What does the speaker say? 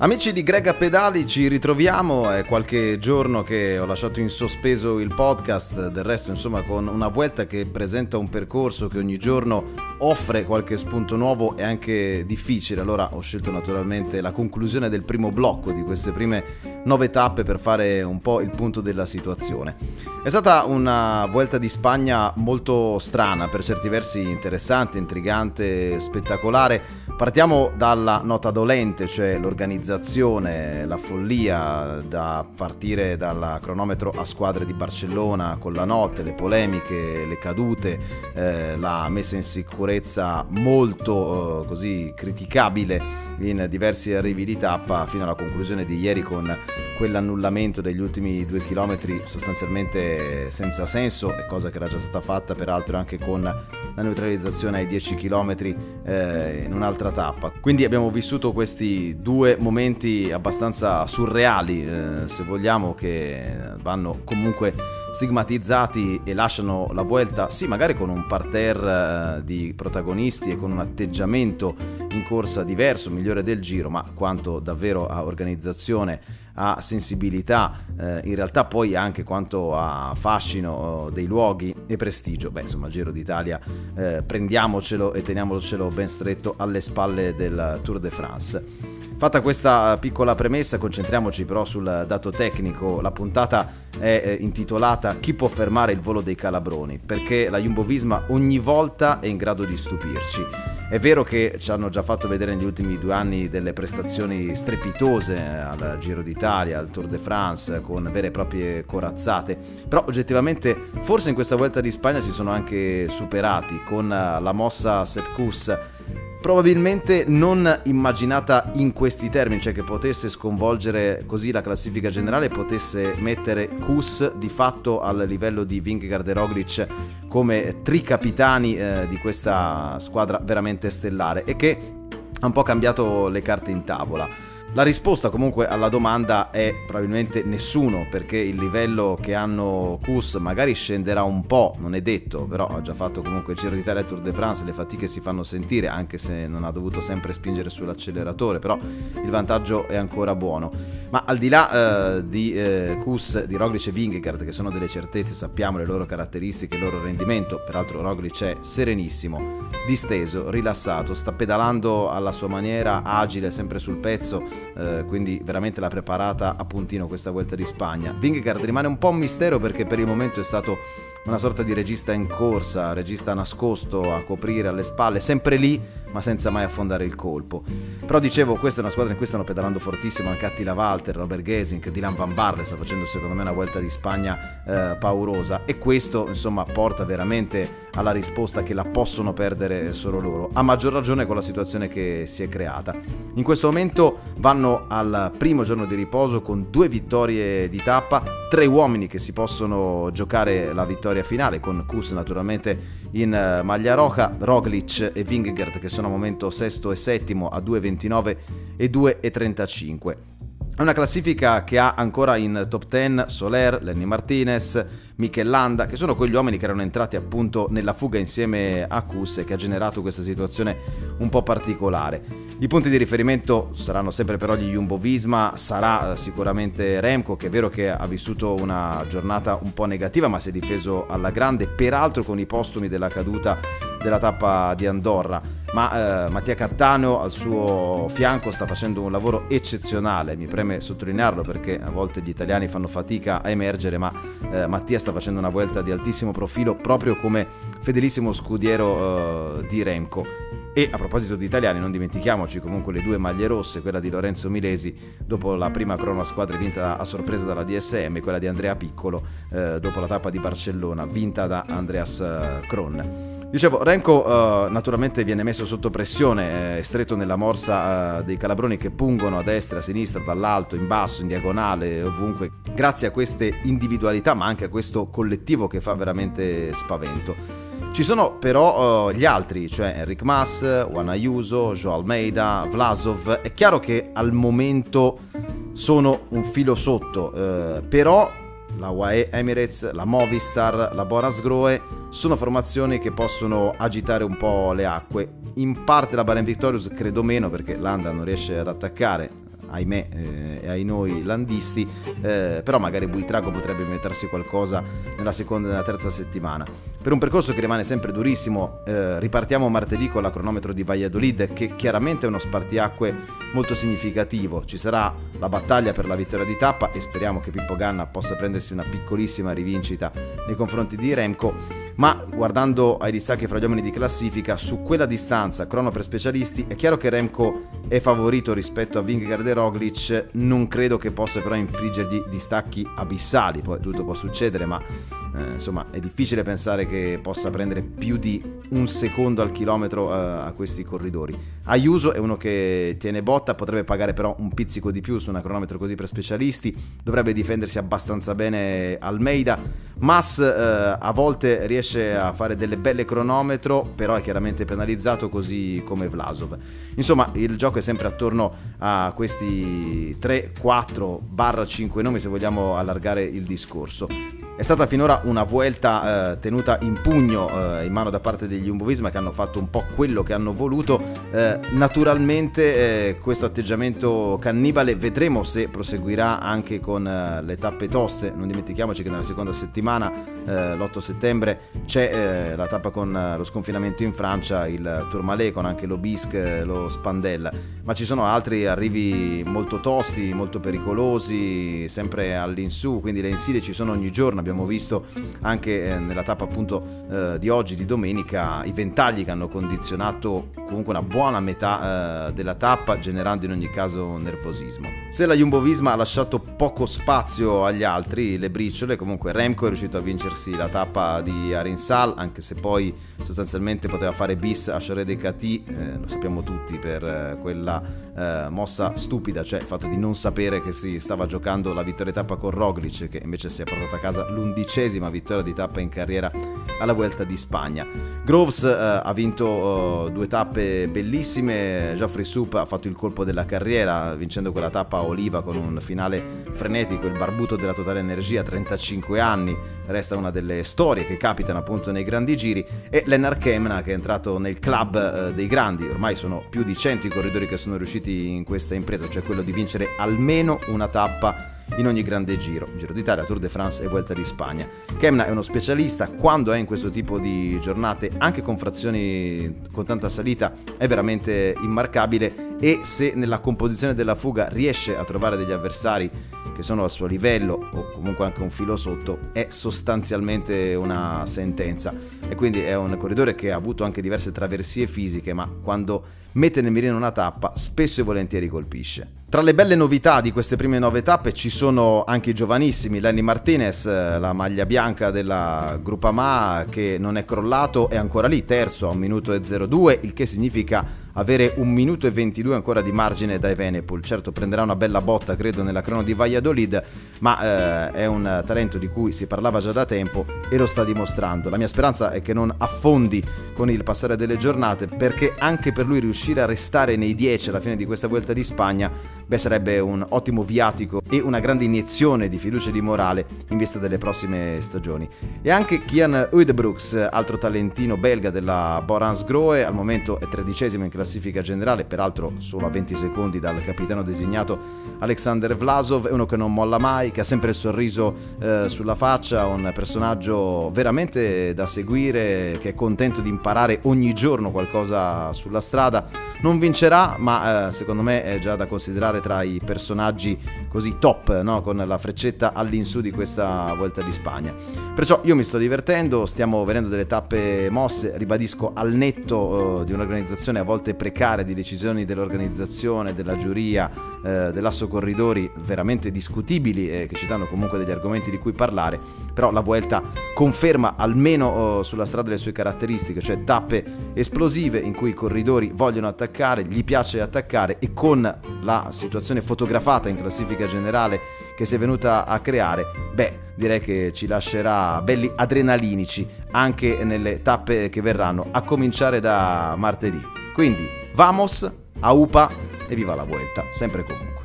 Amici di Grega Pedali, ci ritroviamo, è qualche giorno che ho lasciato in sospeso il podcast, del resto insomma con una Vuelta che presenta un percorso che ogni giorno offre qualche spunto nuovo e anche difficile, allora ho scelto naturalmente la conclusione del primo blocco di queste prime nove tappe per fare un po' il punto della situazione. È stata una Vuelta di Spagna molto strana, per certi versi interessante, intrigante, spettacolare. Partiamo dalla nota dolente, cioè l'organizzazione, la follia da partire dal cronometro a squadre di Barcellona con la notte, le polemiche, le cadute, eh, la messa in sicurezza molto eh, così criticabile in diversi arrivi di tappa fino alla conclusione di ieri con quell'annullamento degli ultimi due chilometri sostanzialmente senza senso, cosa che era già stata fatta peraltro anche con la neutralizzazione ai 10 km eh, in un'altra tappa. Quindi abbiamo vissuto questi due momenti abbastanza surreali, eh, se vogliamo, che vanno comunque stigmatizzati e lasciano la Vuelta, sì, magari con un parterre eh, di protagonisti e con un atteggiamento in corsa diverso, migliore del giro, ma quanto davvero a organizzazione a sensibilità, eh, in realtà poi anche quanto a fascino eh, dei luoghi e prestigio. Beh, insomma, il Giro d'Italia eh, prendiamocelo e teniamocelo ben stretto alle spalle del Tour de France. Fatta questa piccola premessa, concentriamoci però sul dato tecnico. La puntata è eh, intitolata Chi può fermare il volo dei calabroni? Perché la Jumbo Visma ogni volta è in grado di stupirci. È vero che ci hanno già fatto vedere negli ultimi due anni delle prestazioni strepitose al Giro d'Italia, al Tour de France, con vere e proprie corazzate, però oggettivamente forse in questa volta di Spagna si sono anche superati con la mossa Sepkus probabilmente non immaginata in questi termini, cioè che potesse sconvolgere così la classifica generale, potesse mettere Kus di fatto al livello di Vingegaard e Roglic come tricapitani eh, di questa squadra veramente stellare e che ha un po' cambiato le carte in tavola. La risposta comunque alla domanda è probabilmente nessuno, perché il livello che hanno Kus magari scenderà un po', non è detto, però ha già fatto comunque il Giro d'Italia e Tour de France, le fatiche si fanno sentire, anche se non ha dovuto sempre spingere sull'acceleratore, però il vantaggio è ancora buono. Ma al di là eh, di eh, Kus, di Roglic e Vingegaard, che sono delle certezze, sappiamo le loro caratteristiche, il loro rendimento, peraltro Roglic è serenissimo, disteso, rilassato, sta pedalando alla sua maniera, agile, sempre sul pezzo, eh, quindi veramente l'ha preparata a puntino questa Vuelta di Spagna. Vingegaard rimane un po' un mistero perché per il momento è stato una sorta di regista in corsa, regista nascosto a coprire alle spalle, sempre lì ma senza mai affondare il colpo. Però dicevo, questa è una squadra in cui stanno pedalando fortissimo anche Attila Walter, Robert Gesink, Dylan Van Barle sta facendo secondo me una Vuelta di Spagna eh, paurosa e questo insomma porta veramente alla risposta che la possono perdere solo loro, a maggior ragione con la situazione che si è creata. In questo momento vanno al primo giorno di riposo con due vittorie di tappa, tre uomini che si possono giocare la vittoria finale, con Kus naturalmente in eh, maglia roja, Roglic e Vingegaard che sono al momento sesto e settimo a 2,29 e 2,35. È una classifica che ha ancora in top 10 Soler, Lenny Martinez, Michel Landa, che sono quegli uomini che erano entrati appunto nella fuga insieme a Kus e che ha generato questa situazione un po' particolare. I punti di riferimento saranno sempre però gli Jumbo Visma, sarà eh, sicuramente Remco, che è vero che ha vissuto una giornata un po' negativa, ma si è difeso alla grande, peraltro con i postumi della caduta della tappa di Andorra ma eh, Mattia Cattaneo al suo fianco sta facendo un lavoro eccezionale, mi preme sottolinearlo perché a volte gli italiani fanno fatica a emergere, ma eh, Mattia sta facendo una vuelta di altissimo profilo proprio come fedelissimo scudiero eh, di Remco. E a proposito di italiani, non dimentichiamoci comunque le due maglie rosse, quella di Lorenzo Milesi dopo la prima crono a squadre vinta a sorpresa dalla DSM e quella di Andrea Piccolo eh, dopo la tappa di Barcellona vinta da Andreas eh, Kron. Dicevo, Renko uh, naturalmente viene messo sotto pressione, è stretto nella morsa uh, dei calabroni che pungono a destra, a sinistra, dall'alto, in basso, in diagonale, ovunque, grazie a queste individualità ma anche a questo collettivo che fa veramente spavento. Ci sono però uh, gli altri, cioè Enric Mas, Juan Ayuso, Joao Almeida, Vlasov, è chiaro che al momento sono un filo sotto, però la UAE Emirates, la Movistar, la Boras Groe sono formazioni che possono agitare un po' le acque. In parte la Bahrain Victorious credo meno perché Landa non riesce ad attaccare, ahimè eh, e ai noi landisti, eh, però magari Buitrago potrebbe inventarsi qualcosa nella seconda e nella terza settimana. Per un percorso che rimane sempre durissimo, eh, ripartiamo martedì con la cronometro di Valladolid, che chiaramente è uno spartiacque molto significativo. Ci sarà la battaglia per la vittoria di tappa e speriamo che Pippo Ganna possa prendersi una piccolissima rivincita nei confronti di Remco ma guardando ai distacchi fra gli uomini di classifica, su quella distanza, crono per specialisti, è chiaro che Remco è favorito rispetto a Vingegaard e Roglic, non credo che possa però infliggergli distacchi abissali, poi tutto può succedere, ma eh, insomma è difficile pensare che possa prendere più di un secondo al chilometro eh, a questi corridori. Ayuso è uno che tiene botta, potrebbe pagare però un pizzico di più su una cronometro così per specialisti, dovrebbe difendersi abbastanza bene Almeida, Mas eh, a volte riesce a fare delle belle cronometro, però è chiaramente penalizzato così come Vlasov. Insomma, il gioco è sempre attorno a questi 3, 4, barra 5 nomi se vogliamo allargare il discorso. È stata finora una Vuelta eh, tenuta in pugno eh, in mano da parte degli Umbovisma che hanno fatto un po' quello che hanno voluto. Eh, naturalmente eh, questo atteggiamento cannibale vedremo se proseguirà anche con eh, le tappe toste. Non dimentichiamoci che nella seconda settimana, eh, l'8 settembre, c'è la tappa con lo sconfinamento in Francia, il Tourmalet con anche l'Obisque, lo Spandel. Ma ci sono altri arrivi molto tosti, molto pericolosi, sempre all'insù, quindi le insidie ci sono ogni giorno abbiamo visto anche eh, nella tappa appunto eh, di oggi, di domenica, i ventagli che hanno condizionato comunque una buona metà eh, della tappa, generando in ogni caso nervosismo. Se la Jumbo Visma ha lasciato poco spazio agli altri, le briciole, comunque Remco è riuscito a vincersi la tappa di Arinsal, anche se poi sostanzialmente poteva fare bis a Charé de Cati, eh, lo sappiamo tutti per eh, quella eh, mossa stupida, cioè il fatto di non sapere che si stava giocando la vittoria tappa con Roglic, che invece si è portato a casa l'undicesima vittoria di tappa in carriera alla Vuelta di Spagna. Groves eh, ha vinto eh, due tappe bellissime, Geoffrey Soup ha fatto il colpo della carriera vincendo quella tappa a Oliva con un finale frenetico, il barbuto della totale energia, 35 anni, resta una delle storie che capitano appunto nei grandi giri. E Lennart Kemna che è entrato nel club eh, dei grandi, ormai sono più di 100 i corridori che sono riusciti in questa impresa, cioè quello di vincere almeno una tappa in ogni grande giro, Giro d'Italia, Tour de France e Vuelta di Spagna. Kemna è uno specialista, quando è in questo tipo di giornate, anche con frazioni con tanta salita, è veramente immarcabile e se nella composizione della fuga riesce a trovare degli avversari che sono al suo livello o comunque anche un filo sotto, è sostanzialmente una sentenza. E quindi è un corridore che ha avuto anche diverse traversie fisiche, ma quando mette nel mirino una tappa, spesso e volentieri colpisce. Tra le belle novità di queste prime nove tappe ci sono anche i giovanissimi, Lenny Martinez, la maglia bianca della Grupama che non è crollato, è ancora lì, terzo a 1 minuto e 02, il che significa avere un minuto e 22 ancora di margine dai Venepool. Certo prenderà una bella botta, credo, nella crono di Valladolid, ma eh, è un talento di cui si parlava già da tempo e lo sta dimostrando. La mia speranza è che non affondi con il passare delle giornate, perché anche per lui riuscire a restare nei 10 alla fine di questa Vuelta di Spagna, beh, sarebbe un ottimo viatico e una grande iniezione di fiducia e di morale in vista delle prossime stagioni. E anche Kian Udebrooks, altro talentino belga della Borans Groe, al momento è tredicesimo in classifica classifica generale, peraltro solo a 20 secondi dal capitano designato Alexander Vlasov, è uno che non molla mai, che ha sempre il sorriso eh, sulla faccia, un personaggio veramente da seguire, che è contento di imparare ogni giorno qualcosa sulla strada. Non vincerà, ma eh, secondo me è già da considerare tra i personaggi così top, no? con la freccetta all'insù di questa volta di Spagna. Perciò io mi sto divertendo, stiamo vedendo delle tappe mosse, ribadisco al netto eh, di un'organizzazione a volte precaria di decisioni dell'organizzazione, della giuria, eh, dell'asso corridori veramente discutibili e che ci danno comunque degli argomenti di cui parlare, però la Vuelta conferma almeno oh, sulla strada le sue caratteristiche, cioè tappe esplosive in cui i corridori vogliono attaccare, gli piace attaccare e con la situazione fotografata in classifica generale che si è venuta a creare, beh, direi che ci lascerà belli adrenalinici anche nelle tappe che verranno, a cominciare da martedì. Quindi, vamos, a UPA e viva la Vuelta, sempre comunque.